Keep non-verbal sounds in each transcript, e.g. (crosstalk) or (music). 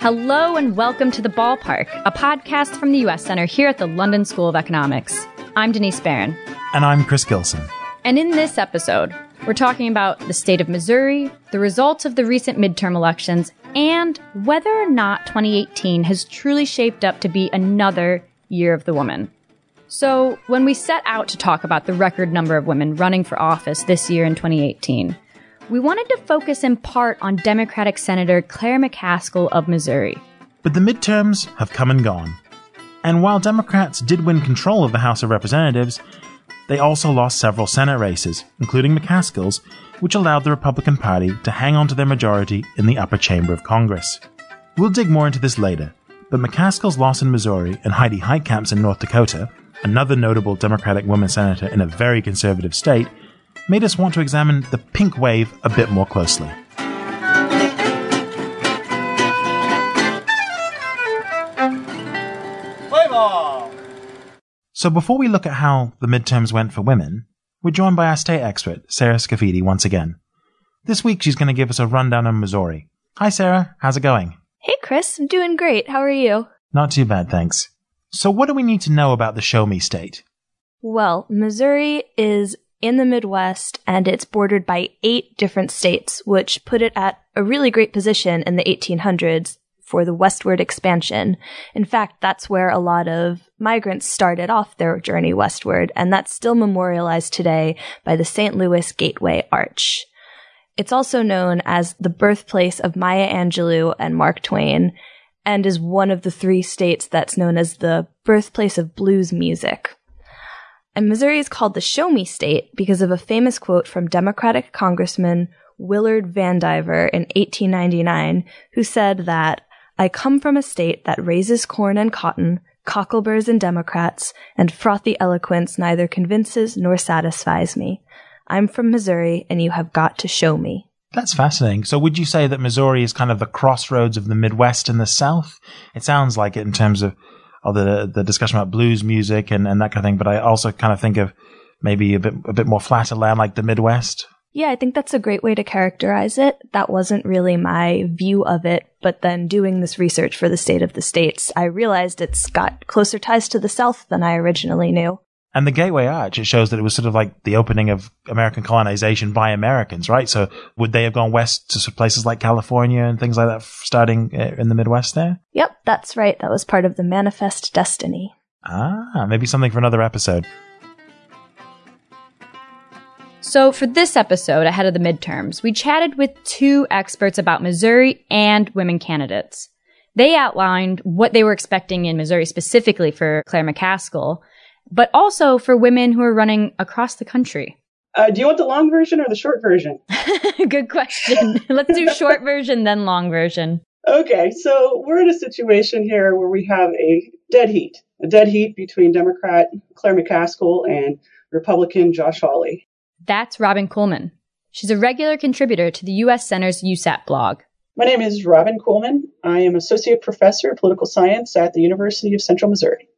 Hello and welcome to The Ballpark, a podcast from the US Center here at the London School of Economics. I'm Denise Barron. And I'm Chris Gilson. And in this episode, we're talking about the state of Missouri, the results of the recent midterm elections, and whether or not 2018 has truly shaped up to be another year of the woman. So, when we set out to talk about the record number of women running for office this year in 2018, we wanted to focus in part on Democratic Senator Claire McCaskill of Missouri. But the midterms have come and gone. And while Democrats did win control of the House of Representatives, they also lost several Senate races, including McCaskill's, which allowed the Republican Party to hang on to their majority in the upper chamber of Congress. We'll dig more into this later, but McCaskill's loss in Missouri and Heidi Heitkamp's in North Dakota another notable Democratic woman senator in a very conservative state, made us want to examine the pink wave a bit more closely. So before we look at how the midterms went for women, we're joined by our state expert, Sarah Scafidi, once again. This week she's going to give us a rundown on Missouri. Hi Sarah, how's it going? Hey Chris, I'm doing great. How are you? Not too bad, thanks. So, what do we need to know about the Show Me State? Well, Missouri is in the Midwest and it's bordered by eight different states, which put it at a really great position in the 1800s for the westward expansion. In fact, that's where a lot of migrants started off their journey westward, and that's still memorialized today by the St. Louis Gateway Arch. It's also known as the birthplace of Maya Angelou and Mark Twain, and is one of the three states that's known as the birthplace of blues music. And Missouri is called the Show Me State because of a famous quote from Democratic Congressman Willard Vandiver in 1899, who said that I come from a state that raises corn and cotton, cockleburs and Democrats, and frothy eloquence neither convinces nor satisfies me. I'm from Missouri, and you have got to show me. That's fascinating. So, would you say that Missouri is kind of the crossroads of the Midwest and the South? It sounds like it in terms of, of the the discussion about blues music and, and that kind of thing. But I also kind of think of maybe a bit a bit more flatter land like the Midwest. Yeah, I think that's a great way to characterize it. That wasn't really my view of it, but then doing this research for the state of the states, I realized it's got closer ties to the South than I originally knew. And the Gateway Arch, it shows that it was sort of like the opening of American colonization by Americans, right? So would they have gone west to places like California and things like that starting uh, in the Midwest there? Yep, that's right. That was part of the Manifest Destiny. Ah, maybe something for another episode. So, for this episode, ahead of the midterms, we chatted with two experts about Missouri and women candidates. They outlined what they were expecting in Missouri specifically for Claire McCaskill but also for women who are running across the country. Uh, do you want the long version or the short version? (laughs) Good question. (laughs) Let's do short version, then long version. Okay, so we're in a situation here where we have a dead heat, a dead heat between Democrat Claire McCaskill and Republican Josh Hawley. That's Robin Kuhlman. She's a regular contributor to the U.S. Center's USApp blog. My name is Robin Kuhlman. I am Associate Professor of Political Science at the University of Central Missouri.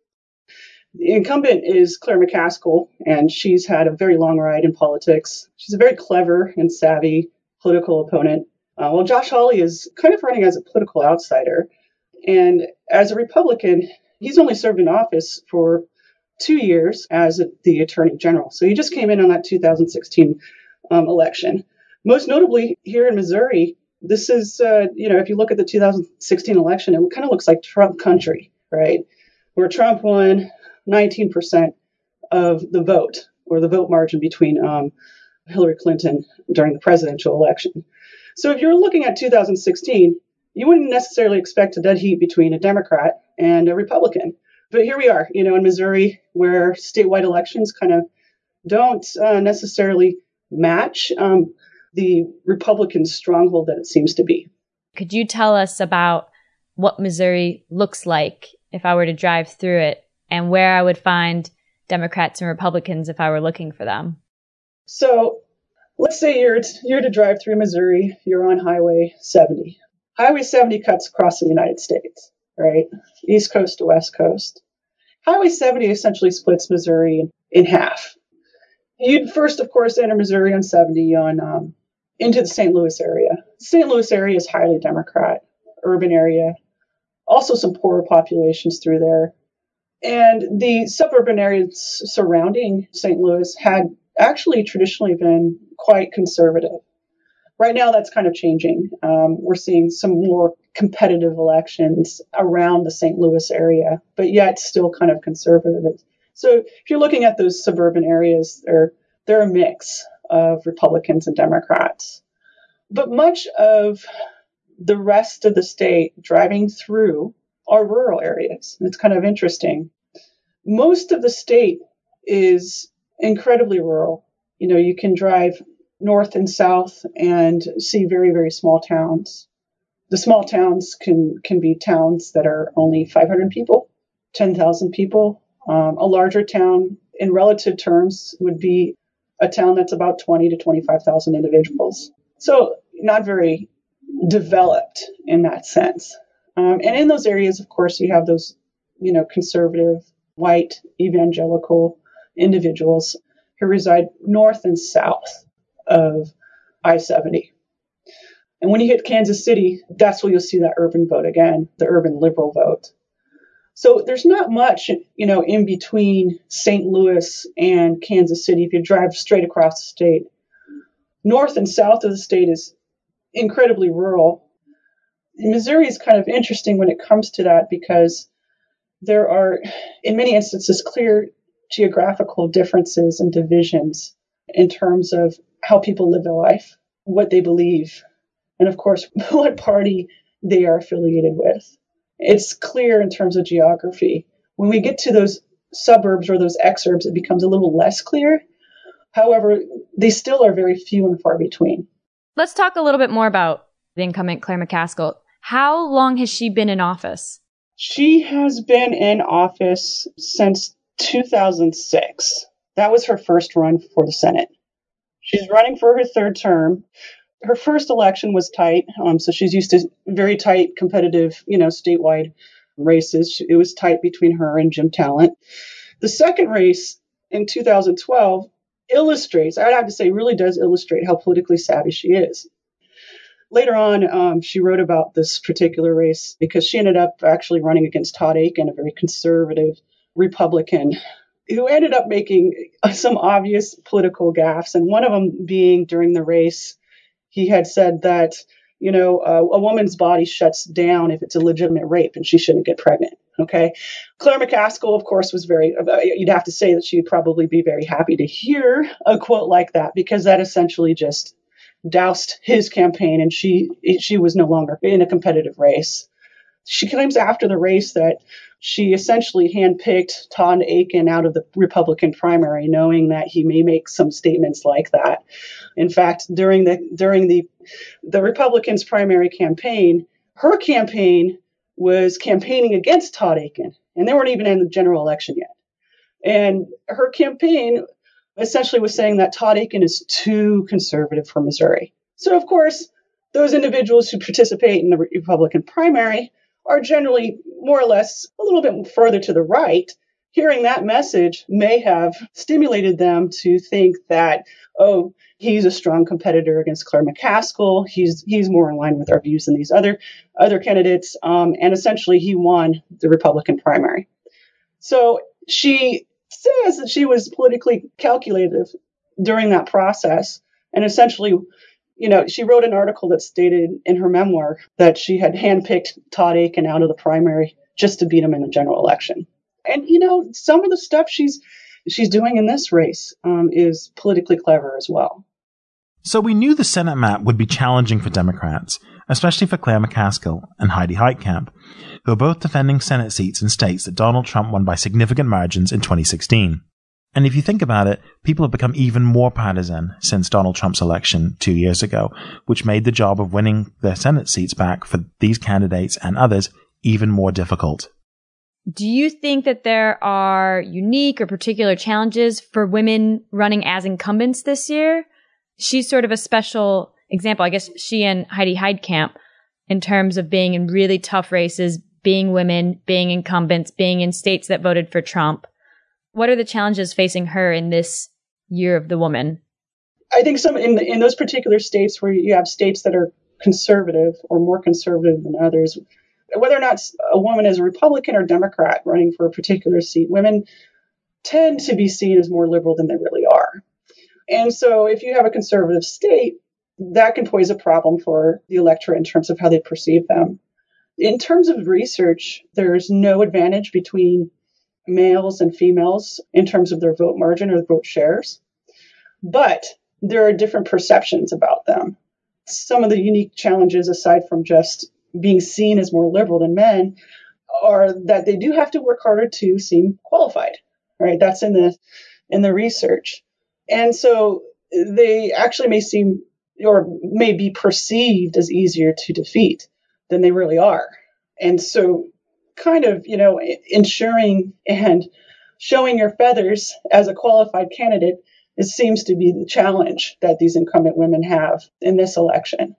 The incumbent is Claire McCaskill, and she's had a very long ride in politics. She's a very clever and savvy political opponent. Uh, well, Josh Hawley is kind of running as a political outsider. And as a Republican, he's only served in office for two years as the Attorney General. So he just came in on that 2016 um, election. Most notably, here in Missouri, this is, uh, you know, if you look at the 2016 election, it kind of looks like Trump country, right? Where Trump won 19% of the vote or the vote margin between um, Hillary Clinton during the presidential election. So if you're looking at 2016, you wouldn't necessarily expect a dead heat between a Democrat and a Republican. But here we are, you know, in Missouri, where statewide elections kind of don't uh, necessarily match um, the Republican stronghold that it seems to be. Could you tell us about what Missouri looks like if I were to drive through it and where I would find Democrats and Republicans if I were looking for them. So let's say you're you're to drive through Missouri, you're on Highway 70. Highway 70 cuts across the United States, right? East Coast to West Coast. Highway 70 essentially splits Missouri in, half. You'd first, of course, enter Missouri on 70 on um, into the St. Louis area. St. Louis area is highly Democrat, urban area, also some poorer populations through there. And the suburban areas surrounding St. Louis had actually traditionally been quite conservative. Right now, that's kind of changing. Um, we're seeing some more competitive elections around the St. Louis area, but yet still kind of conservative. So if you're looking at those suburban areas, they're they're a mix of Republicans and Democrats. But much of the rest of the state driving through are rural areas. It's kind of interesting. Most of the state is incredibly rural. You know, you can drive north and south and see very, very small towns. The small towns can, can be towns that are only 500 people, 10,000 people. Um, a larger town, in relative terms, would be a town that's about 20 to 25,000 individuals. So, not very developed in that sense. Um, and in those areas, of course, you have those, you know, conservative, white, evangelical individuals who reside north and south of I 70. And when you hit Kansas City, that's where you'll see that urban vote again, the urban liberal vote. So there's not much, you know, in between St. Louis and Kansas City if you drive straight across the state. North and south of the state is incredibly rural. Missouri is kind of interesting when it comes to that because there are, in many instances, clear geographical differences and divisions in terms of how people live their life, what they believe, and of course, (laughs) what party they are affiliated with. It's clear in terms of geography. When we get to those suburbs or those exurbs, it becomes a little less clear. However, they still are very few and far between. Let's talk a little bit more about the incumbent Claire McCaskill. How long has she been in office? She has been in office since 2006. That was her first run for the Senate. She's running for her third term. Her first election was tight, um, so she's used to very tight, competitive, you know, statewide races. It was tight between her and Jim Talent. The second race in 2012 illustrates, I'd have to say, really does illustrate how politically savvy she is. Later on, um, she wrote about this particular race because she ended up actually running against Todd Akin, a very conservative Republican who ended up making some obvious political gaffes. And one of them being during the race, he had said that, you know, uh, a woman's body shuts down if it's a legitimate rape and she shouldn't get pregnant. Okay. Claire McCaskill, of course, was very, uh, you'd have to say that she'd probably be very happy to hear a quote like that because that essentially just doused his campaign and she, she was no longer in a competitive race. She claims after the race that she essentially handpicked Todd Akin out of the Republican primary, knowing that he may make some statements like that. In fact, during the during the the Republicans' primary campaign, her campaign was campaigning against Todd Akin, and they weren't even in the general election yet. And her campaign essentially was saying that Todd Akin is too conservative for Missouri. So, of course, those individuals who participate in the Republican primary are generally more or less a little bit further to the right, hearing that message may have stimulated them to think that, oh, he's a strong competitor against Claire McCaskill. He's he's more in line with our views than these other other candidates, um, and essentially he won the Republican primary. So she says that she was politically calculative during that process, and essentially you know, she wrote an article that stated in her memoir that she had handpicked Todd Akin out of the primary just to beat him in the general election. And you know, some of the stuff she's she's doing in this race um, is politically clever as well. So we knew the Senate map would be challenging for Democrats, especially for Claire McCaskill and Heidi Heitkamp, who are both defending Senate seats in states that Donald Trump won by significant margins in 2016. And if you think about it, people have become even more partisan since Donald Trump's election two years ago, which made the job of winning their Senate seats back for these candidates and others even more difficult. Do you think that there are unique or particular challenges for women running as incumbents this year? She's sort of a special example. I guess she and Heidi Heitkamp in terms of being in really tough races, being women, being incumbents, being in states that voted for Trump. What are the challenges facing her in this year of the woman? I think some in in those particular states where you have states that are conservative or more conservative than others, whether or not a woman is a Republican or Democrat running for a particular seat, women tend to be seen as more liberal than they really are. And so if you have a conservative state, that can pose a problem for the electorate in terms of how they perceive them. In terms of research, there's no advantage between males and females in terms of their vote margin or vote shares, but there are different perceptions about them. Some of the unique challenges, aside from just being seen as more liberal than men, are that they do have to work harder to seem qualified. Right? That's in the in the research. And so they actually may seem or may be perceived as easier to defeat than they really are. And so, kind of, you know, ensuring and showing your feathers as a qualified candidate, it seems to be the challenge that these incumbent women have in this election.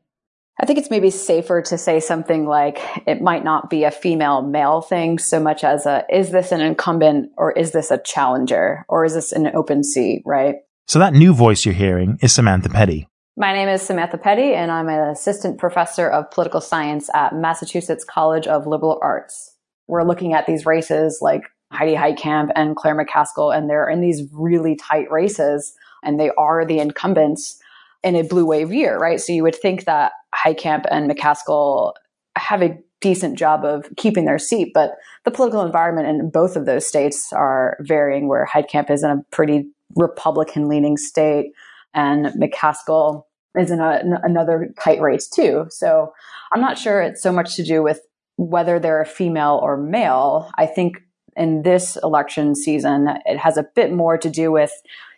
I think it's maybe safer to say something like it might not be a female male thing so much as a is this an incumbent or is this a challenger or is this an open seat, right? So that new voice you're hearing is Samantha Petty. My name is Samantha Petty, and I'm an assistant professor of political science at Massachusetts College of Liberal Arts. We're looking at these races like Heidi Heitkamp and Claire McCaskill, and they're in these really tight races, and they are the incumbents in a blue wave year, right? So you would think that Heitkamp and McCaskill have a decent job of keeping their seat, but the political environment in both of those states are varying, where Heitkamp is in a pretty Republican leaning state and McCaskill is in uh, a, another tight race too. So I'm not sure it's so much to do with whether they're a female or male. I think in this election season, it has a bit more to do with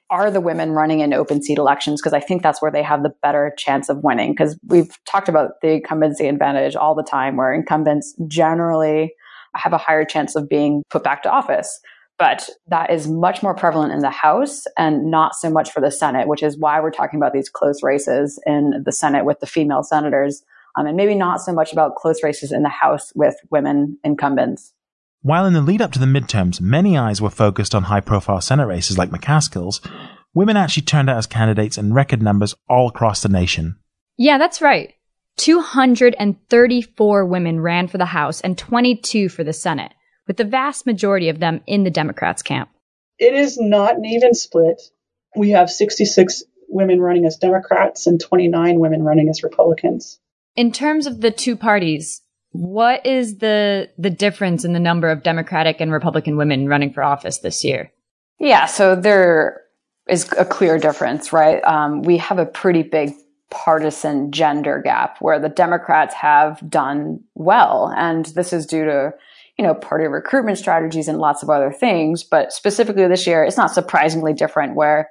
are the women running in open seat elections? Because I think that's where they have the better chance of winning. Because we've talked about the incumbency advantage all the time, where incumbents generally have a higher chance of being put back to office. But that is much more prevalent in the House and not so much for the Senate, which is why we're talking about these close races in the Senate with the female senators, um, and maybe not so much about close races in the House with women incumbents. While in the lead up to the midterms, many eyes were focused on high profile Senate races like McCaskill's, women actually turned out as candidates in record numbers all across the nation. Yeah, that's right. 234 women ran for the House and 22 for the Senate with the vast majority of them in the Democrats' camp. It is not an even split. We have 66 women running as Democrats and 29 women running as Republicans. In terms of the two parties, what is the the difference in the number of Democratic and Republican women running for office this year? Yeah, so there is a clear difference, right? Um, we have a pretty big partisan gender gap where the Democrats have done well, and this is due to you know, party recruitment strategies and lots of other things. But specifically this year, it's not surprisingly different where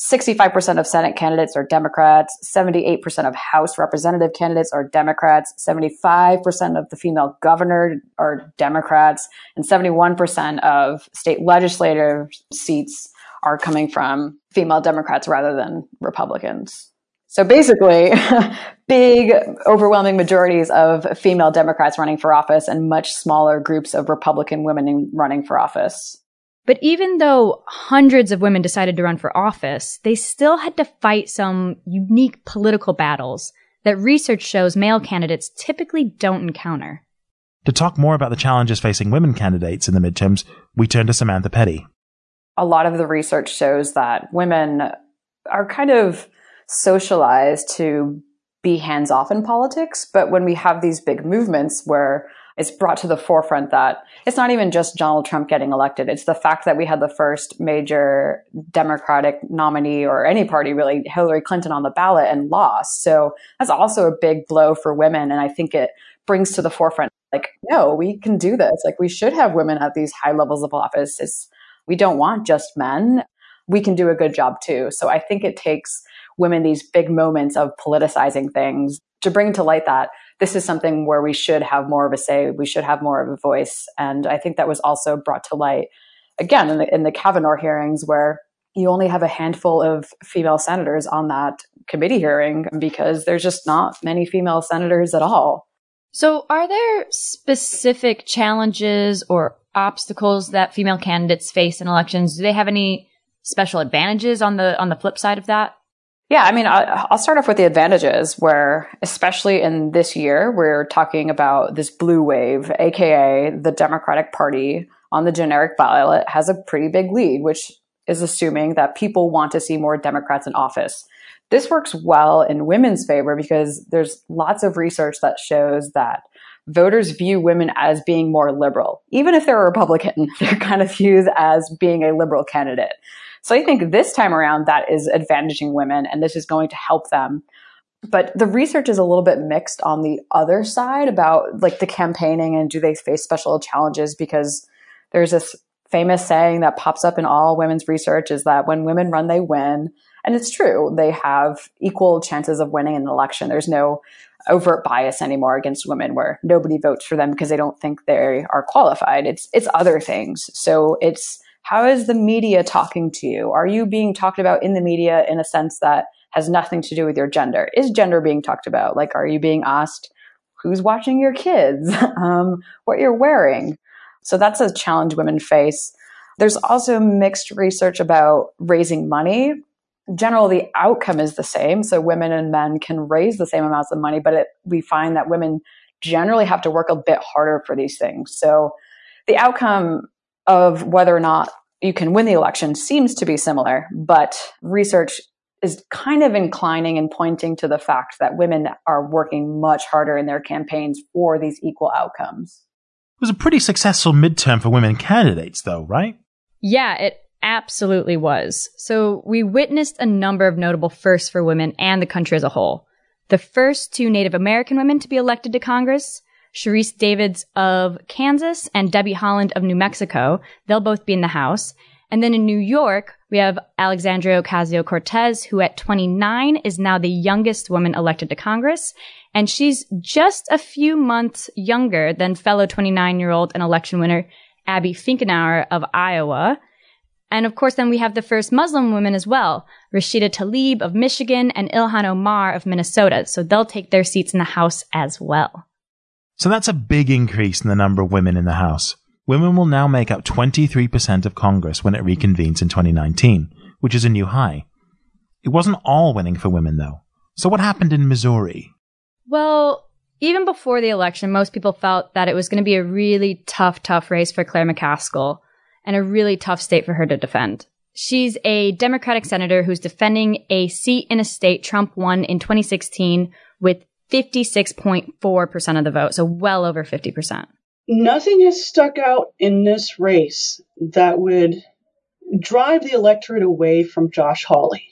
65% of Senate candidates are Democrats, 78% of House representative candidates are Democrats, 75% of the female governor are Democrats, and 71% of state legislative seats are coming from female Democrats rather than Republicans. So basically, (laughs) big, overwhelming majorities of female Democrats running for office and much smaller groups of Republican women running for office. But even though hundreds of women decided to run for office, they still had to fight some unique political battles that research shows male candidates typically don't encounter. To talk more about the challenges facing women candidates in the midterms, we turn to Samantha Petty. A lot of the research shows that women are kind of socialized to be hands off in politics. But when we have these big movements where it's brought to the forefront that it's not even just Donald Trump getting elected. It's the fact that we had the first major Democratic nominee or any party really, Hillary Clinton on the ballot and lost. So that's also a big blow for women. And I think it brings to the forefront, like, no, we can do this. Like we should have women at these high levels of office. It's, we don't want just men. We can do a good job too. So I think it takes women these big moments of politicizing things to bring to light that this is something where we should have more of a say, we should have more of a voice. And I think that was also brought to light again in the, in the Kavanaugh hearings where you only have a handful of female senators on that committee hearing because there's just not many female senators at all. So, are there specific challenges or obstacles that female candidates face in elections? Do they have any special advantages on the on the flip side of that? Yeah, I mean, I'll start off with the advantages where, especially in this year, we're talking about this blue wave, aka the Democratic Party on the generic ballot has a pretty big lead, which is assuming that people want to see more Democrats in office. This works well in women's favor because there's lots of research that shows that voters view women as being more liberal. Even if they're a Republican, (laughs) they're kind of viewed as being a liberal candidate. So I think this time around that is advantaging women and this is going to help them. But the research is a little bit mixed on the other side about like the campaigning and do they face special challenges because there's this famous saying that pops up in all women's research is that when women run, they win. And it's true. They have equal chances of winning an election. There's no overt bias anymore against women where nobody votes for them because they don't think they are qualified. It's it's other things. So it's how is the media talking to you? Are you being talked about in the media in a sense that has nothing to do with your gender? Is gender being talked about? Like, are you being asked who's watching your kids, (laughs) um, what you're wearing? So that's a challenge women face. There's also mixed research about raising money general the outcome is the same so women and men can raise the same amounts of money but it, we find that women generally have to work a bit harder for these things so the outcome of whether or not you can win the election seems to be similar but research is kind of inclining and pointing to the fact that women are working much harder in their campaigns for these equal outcomes it was a pretty successful midterm for women candidates though right yeah it absolutely was. So we witnessed a number of notable firsts for women and the country as a whole. The first two Native American women to be elected to Congress, Sharice Davids of Kansas and Debbie Haaland of New Mexico. They'll both be in the House. And then in New York, we have Alexandria Ocasio Cortez, who at 29 is now the youngest woman elected to Congress. And she's just a few months younger than fellow 29 year old and election winner Abby Finkenauer of Iowa. And of course, then we have the first Muslim women as well, Rashida Tlaib of Michigan and Ilhan Omar of Minnesota. So they'll take their seats in the House as well. So that's a big increase in the number of women in the House. Women will now make up 23% of Congress when it reconvenes in 2019, which is a new high. It wasn't all winning for women, though. So what happened in Missouri? Well, even before the election, most people felt that it was going to be a really tough, tough race for Claire McCaskill and a really tough state for her to defend. She's a Democratic senator who's defending a seat in a state Trump won in 2016 with 56.4% of the vote, so well over 50%. Nothing has stuck out in this race that would drive the electorate away from Josh Hawley.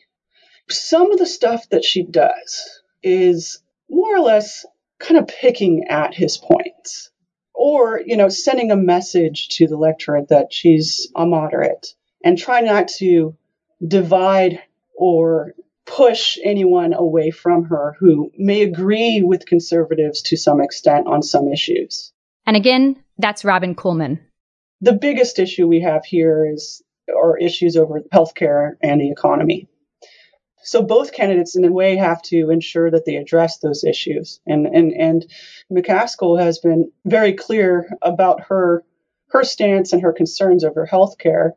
Some of the stuff that she does is more or less kind of picking at his points or you know sending a message to the electorate that she's a moderate and try not to divide or push anyone away from her who may agree with conservatives to some extent on some issues. And again, that's Robin Kuhlman. The biggest issue we have here is are issues over healthcare and the economy. So both candidates, in a way, have to ensure that they address those issues. And and and McCaskill has been very clear about her her stance and her concerns over healthcare.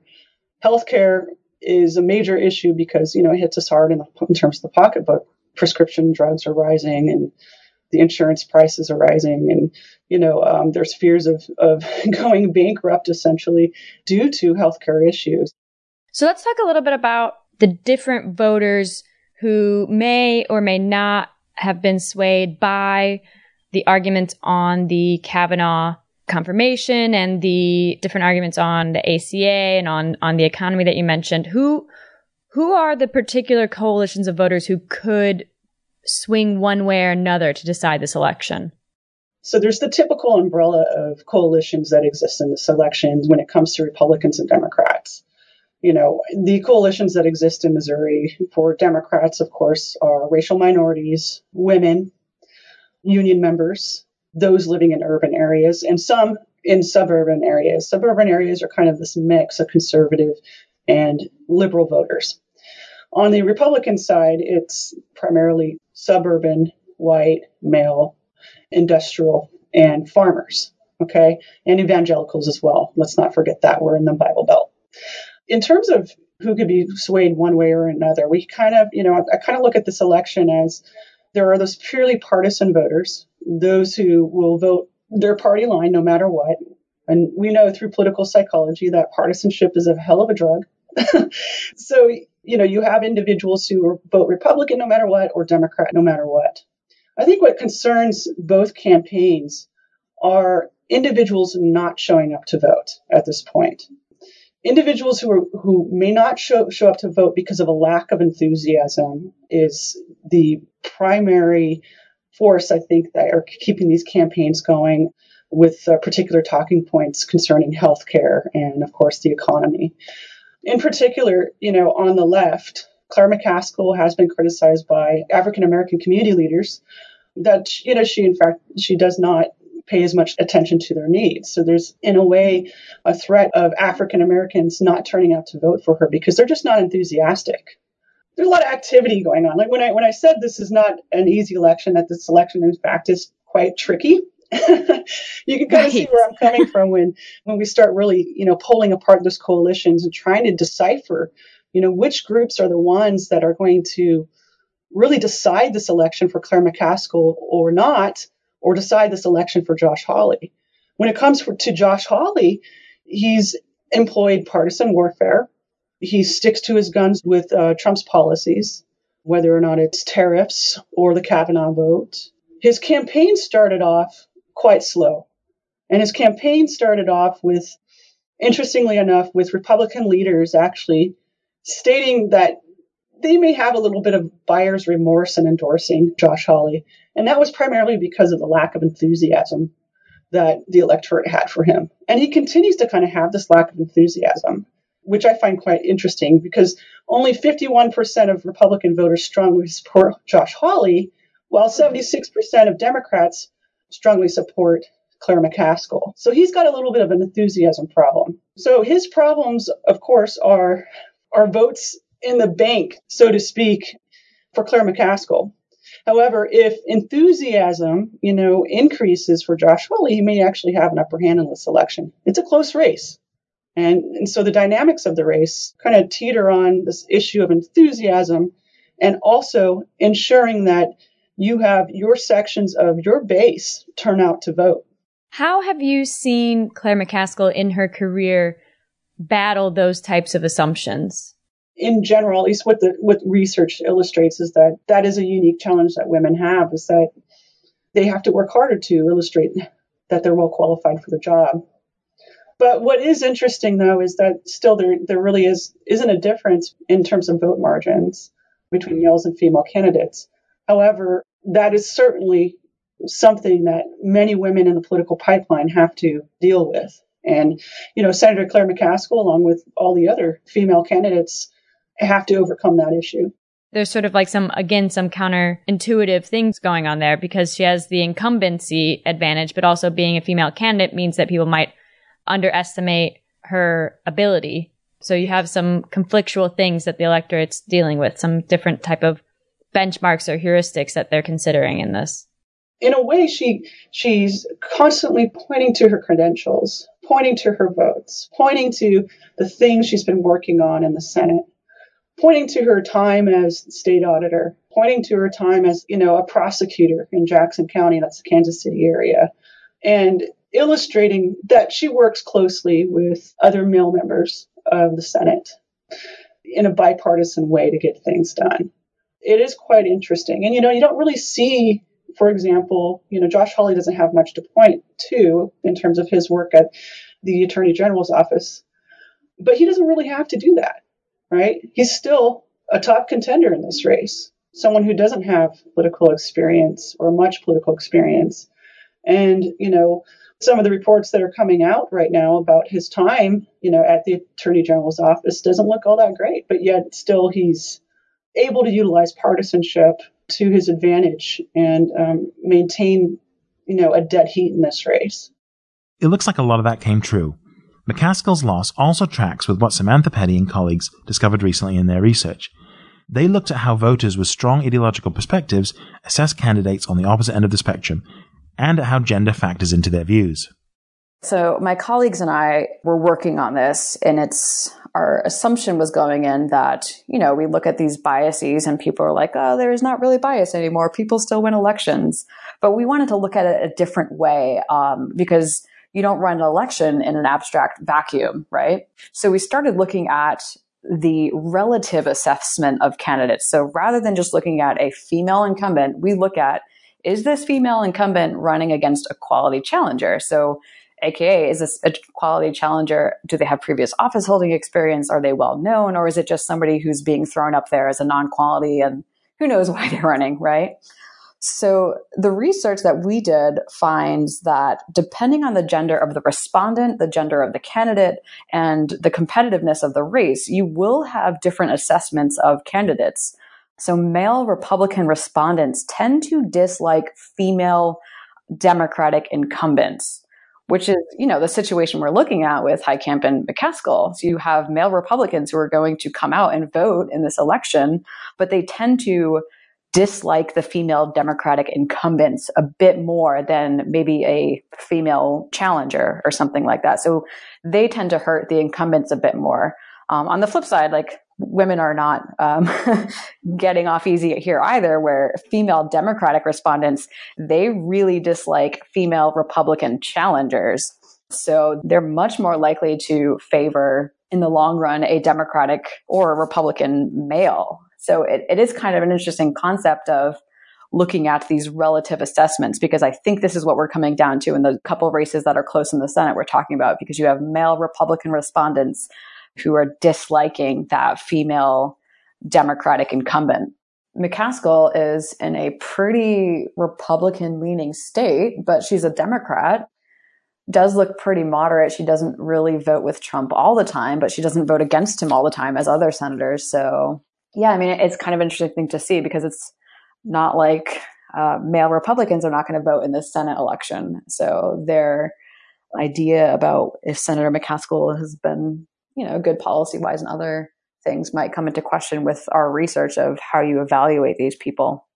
Healthcare is a major issue because you know it hits us hard in, the, in terms of the pocketbook. Prescription drugs are rising, and the insurance prices are rising, and you know um, there's fears of of (laughs) going bankrupt essentially due to healthcare issues. So let's talk a little bit about the different voters who may or may not have been swayed by the arguments on the Kavanaugh confirmation and the different arguments on the ACA and on, on the economy that you mentioned. Who, who are the particular coalitions of voters who could swing one way or another to decide this election? So there's the typical umbrella of coalitions that exist in this election when it comes to Republicans and Democrats you know, the coalitions that exist in Missouri for Democrats, of course, are racial minorities, women, union members, those living in urban areas, and some in suburban areas. Suburban areas are kind of this mix of conservative and liberal voters. On the Republican side, it's primarily suburban, white, male, industrial, and farmers, okay, and evangelicals as well. Let's not forget that we're in the Bible Belt in terms of who could be swayed one way or another. We kind of, you know, I kind of look at this election as there are those purely partisan voters, those who will vote their party line no matter what. And we know through political psychology that partisanship is a hell of a drug. (laughs) so, you know, you have individuals who vote Republican no matter what or Democrat no matter what. I think what concerns both campaigns are individuals not showing up to vote at this point. Individuals who are, who may not show, show up to vote because of a lack of enthusiasm is the primary force, I think, that are keeping these campaigns going with uh, particular talking points concerning healthcare and, of course, the economy. In particular, you know, on the left, Claire McCaskill has been criticized by African American community leaders that, you know, she, in fact, she does not pay as much attention to their needs. So there's, in a way, a threat of African Americans not turning out to vote for her because they're just not enthusiastic. There's a lot of activity going on. Like when I when I said this is not an easy election, that this election in fact is quite tricky. (laughs) you can kind right. of see where I'm coming from when when we start really, you know, pulling apart those coalitions and trying to decipher, you know, which groups are the ones that are going to really decide this election for Claire McCaskill or not, or decide this election for Josh Hawley. When it comes for, to Josh Hawley, he's employed partisan warfare. He sticks to his guns with uh, Trump's policies, whether or not it's tariffs or the Kavanaugh vote. His campaign started off quite slow. And his campaign started off with, interestingly enough, with Republican leaders actually stating that they may have a little bit of buyer's remorse in endorsing Josh Hawley. And that was primarily because of the lack of enthusiasm that the electorate had for him. And he continues to kind of have this lack of enthusiasm, which I find quite interesting because only 51% of Republican voters strongly support Josh Hawley, while 76% of Democrats strongly support Claire McCaskill. So he's got a little bit of an enthusiasm problem. So his problems, of course, are are votes in the bank, so to speak, for Claire McCaskill. However, if enthusiasm, you know, increases for Josh Hawley, he may actually have an upper hand in this election. It's a close race. And, and so the dynamics of the race kind of teeter on this issue of enthusiasm and also ensuring that you have your sections of your base turn out to vote. How have you seen Claire McCaskill in her career battle those types of assumptions? In general, at least what the what research illustrates is that that is a unique challenge that women have is that they have to work harder to illustrate that they're well qualified for the job. But what is interesting though is that still there there really is isn't a difference in terms of vote margins between males and female candidates. However, that is certainly something that many women in the political pipeline have to deal with. And, you know, Senator Claire McCaskill, along with all the other female candidates, have to overcome that issue. There's sort of like some, again, some counterintuitive things going on there because she has the incumbency advantage, but also being a female candidate means that people might underestimate her ability. So you have some conflictual things that the electorate's dealing with, some different type of benchmarks or heuristics that they're considering in this. In a way, she she's constantly pointing to her credentials, pointing to her votes, pointing to the things she's been working on in the Senate pointing to her time as state auditor, pointing to her time as, you know, a prosecutor in Jackson County, that's the Kansas City area, and illustrating that she works closely with other male members of the Senate in a bipartisan way to get things done. It is quite interesting. And, you know, you don't really see, for example, you know, Josh Hawley doesn't have much to point to in terms of his work at the Attorney General's office, but he doesn't really have to do that right? He's still a top contender in this race, someone who doesn't have political experience or much political experience. And, you know, some of the reports that are coming out right now about his time, you know, at the attorney general's office doesn't look all that great, but yet still he's able to utilize partisanship to his advantage and um, maintain, you know, a dead heat in this race. It looks like a lot of that came true. McCaskill's loss also tracks with what Samantha Petty and colleagues discovered recently in their research. They looked at how voters with strong ideological perspectives assess candidates on the opposite end of the spectrum and at how gender factors into their views. So, my colleagues and I were working on this, and it's our assumption was going in that, you know, we look at these biases and people are like, oh, there's not really bias anymore. People still win elections. But we wanted to look at it a different way um, because you don't run an election in an abstract vacuum, right? So we started looking at the relative assessment of candidates. So rather than just looking at a female incumbent, we look at is this female incumbent running against a quality challenger? So aka is this a quality challenger do they have previous office holding experience are they well known or is it just somebody who's being thrown up there as a non-quality and who knows (laughs) why they're running right so the research that we did finds that depending on the gender of the respondent the gender of the candidate and the competitiveness of the race you will have different assessments of candidates so male republican respondents tend to dislike female democratic incumbents which is, you know, the situation we're looking at with Heitkamp and McCaskill. So you have male Republicans who are going to come out and vote in this election, but they tend to dislike the female Democratic incumbents a bit more than maybe a female challenger or something like that. So they tend to hurt the incumbents a bit more. Um, on the flip side, like women are not um, (laughs) getting off easy here either, where female Democratic respondents, they really dislike female Republican challengers. So they're much more likely to favor, in the long run, a Democratic or a Republican male. So it, it is kind of an interesting concept of looking at these relative assessments because I think this is what we're coming down to in the couple races that are close in the Senate we're talking about because you have male Republican respondents who are disliking that female Democratic incumbent. McCaskill is in a pretty Republican leaning state, but she's a Democrat. Does look pretty moderate. She doesn't really vote with Trump all the time, but she doesn't vote against him all the time as other senators. So, yeah, I mean, it's kind of interesting thing to see because it's not like uh, male Republicans are not going to vote in this Senate election. So their idea about if Senator McCaskill has been you know, good policy wise and other things might come into question with our research of how you evaluate these people.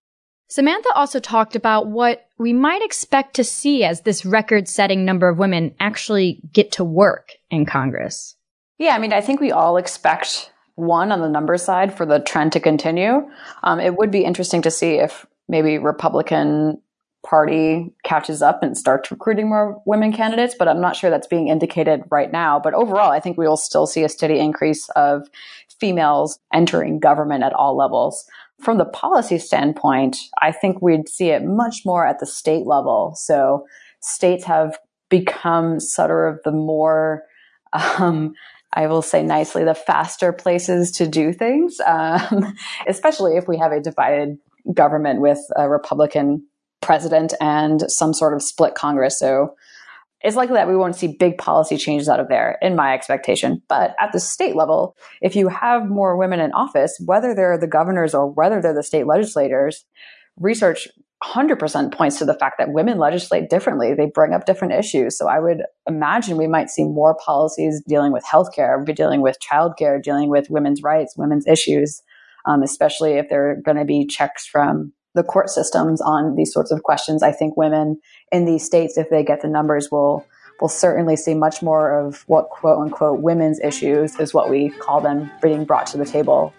Samantha also talked about what we might expect to see as this record setting number of women actually get to work in Congress. Yeah, I mean, I think we all expect one on the number side for the trend to continue. Um, it would be interesting to see if maybe Republican party catches up and starts recruiting more women candidates, but I'm not sure that's being indicated right now. But overall, I think we will still see a steady increase of females entering government at all levels. From the policy standpoint, I think we'd see it much more at the state level. So states have become sort of the more, (laughs) um, I will say nicely, the faster places to do things, um, (laughs) especially if we have a divided government with a Republican president and some sort of split Congress. So it's likely that we won't see big policy changes out of there, in my expectation. But at the state level, if you have more women in office, whether they're the governors or whether they're the state legislators, research 100% points to the fact that women legislate differently. They bring up different issues. So I would imagine we might see more policies dealing with healthcare, dealing with childcare, dealing with women's rights, women's issues, um, especially if there are going to be checks from the court systems on these sorts of questions. I think women in these states, if they get the numbers, will will certainly see much more of what quote unquote women's issues is what we call them being brought to the table.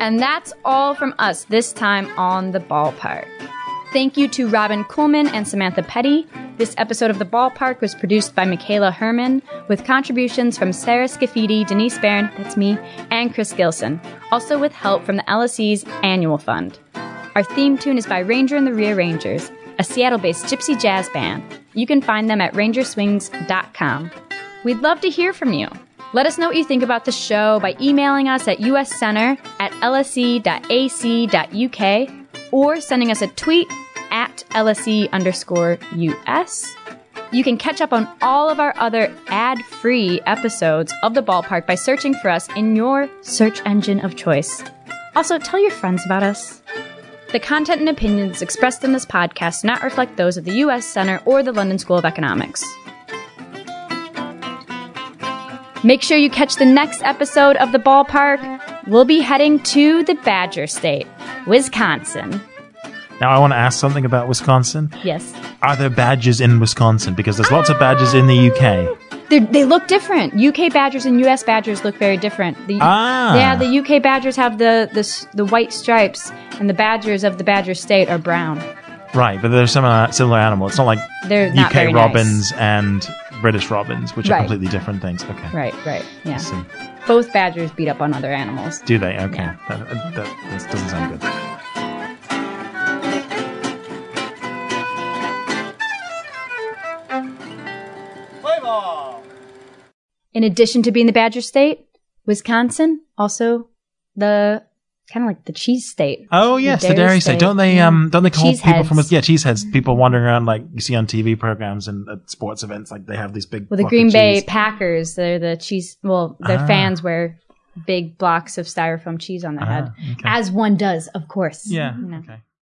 And that's all from us this time on the ballpark. Thank you to Robin Kuhlman and Samantha Petty. This episode of The Ballpark was produced by Michaela Herman with contributions from Sarah Scafidi, Denise Barron, that's me, and Chris Gilson, also with help from the LSE's Annual Fund. Our theme tune is by Ranger and the Rearrangers, a Seattle based gypsy jazz band. You can find them at rangerswings.com. We'd love to hear from you. Let us know what you think about the show by emailing us at uscenter at lse.ac.uk or sending us a tweet at LSE underscore US. You can catch up on all of our other ad free episodes of The Ballpark by searching for us in your search engine of choice. Also, tell your friends about us. The content and opinions expressed in this podcast do not reflect those of the U.S. Center or the London School of Economics. Make sure you catch the next episode of The Ballpark. We'll be heading to the Badger State, Wisconsin. Now, I want to ask something about Wisconsin. Yes. Are there badges in Wisconsin? Because there's lots of badges in the UK. They're, they look different. UK badgers and US badgers look very different. The, Ah. Yeah, the UK badgers have the, the the white stripes, and the badgers of the badger state are brown. Right, but they're similar similar animal. It's not like They're not UK nice. robins and British robins, which are completely different things. Okay. Right, right. Yeah. Both badgers beat up on other animals. Do they? Okay. Yeah. That, uh, that, that doesn't sound good. In addition to being the badger state, Wisconsin also the kind of like the cheese state. Oh yes, the dairy dairy state. state, Don't they? yeah. Um, don't they call people from Cheeseheads. yeah cheeseheads? People wandering around like you see on TV programs and at sports events, like they have these big. Well, the Green Bay. Packers, they're the cheese. Well, their Ah. fans wear big blocks of styrofoam cheese on their head, Ah, okay. as one does, of course. Yeah. You know. Okay.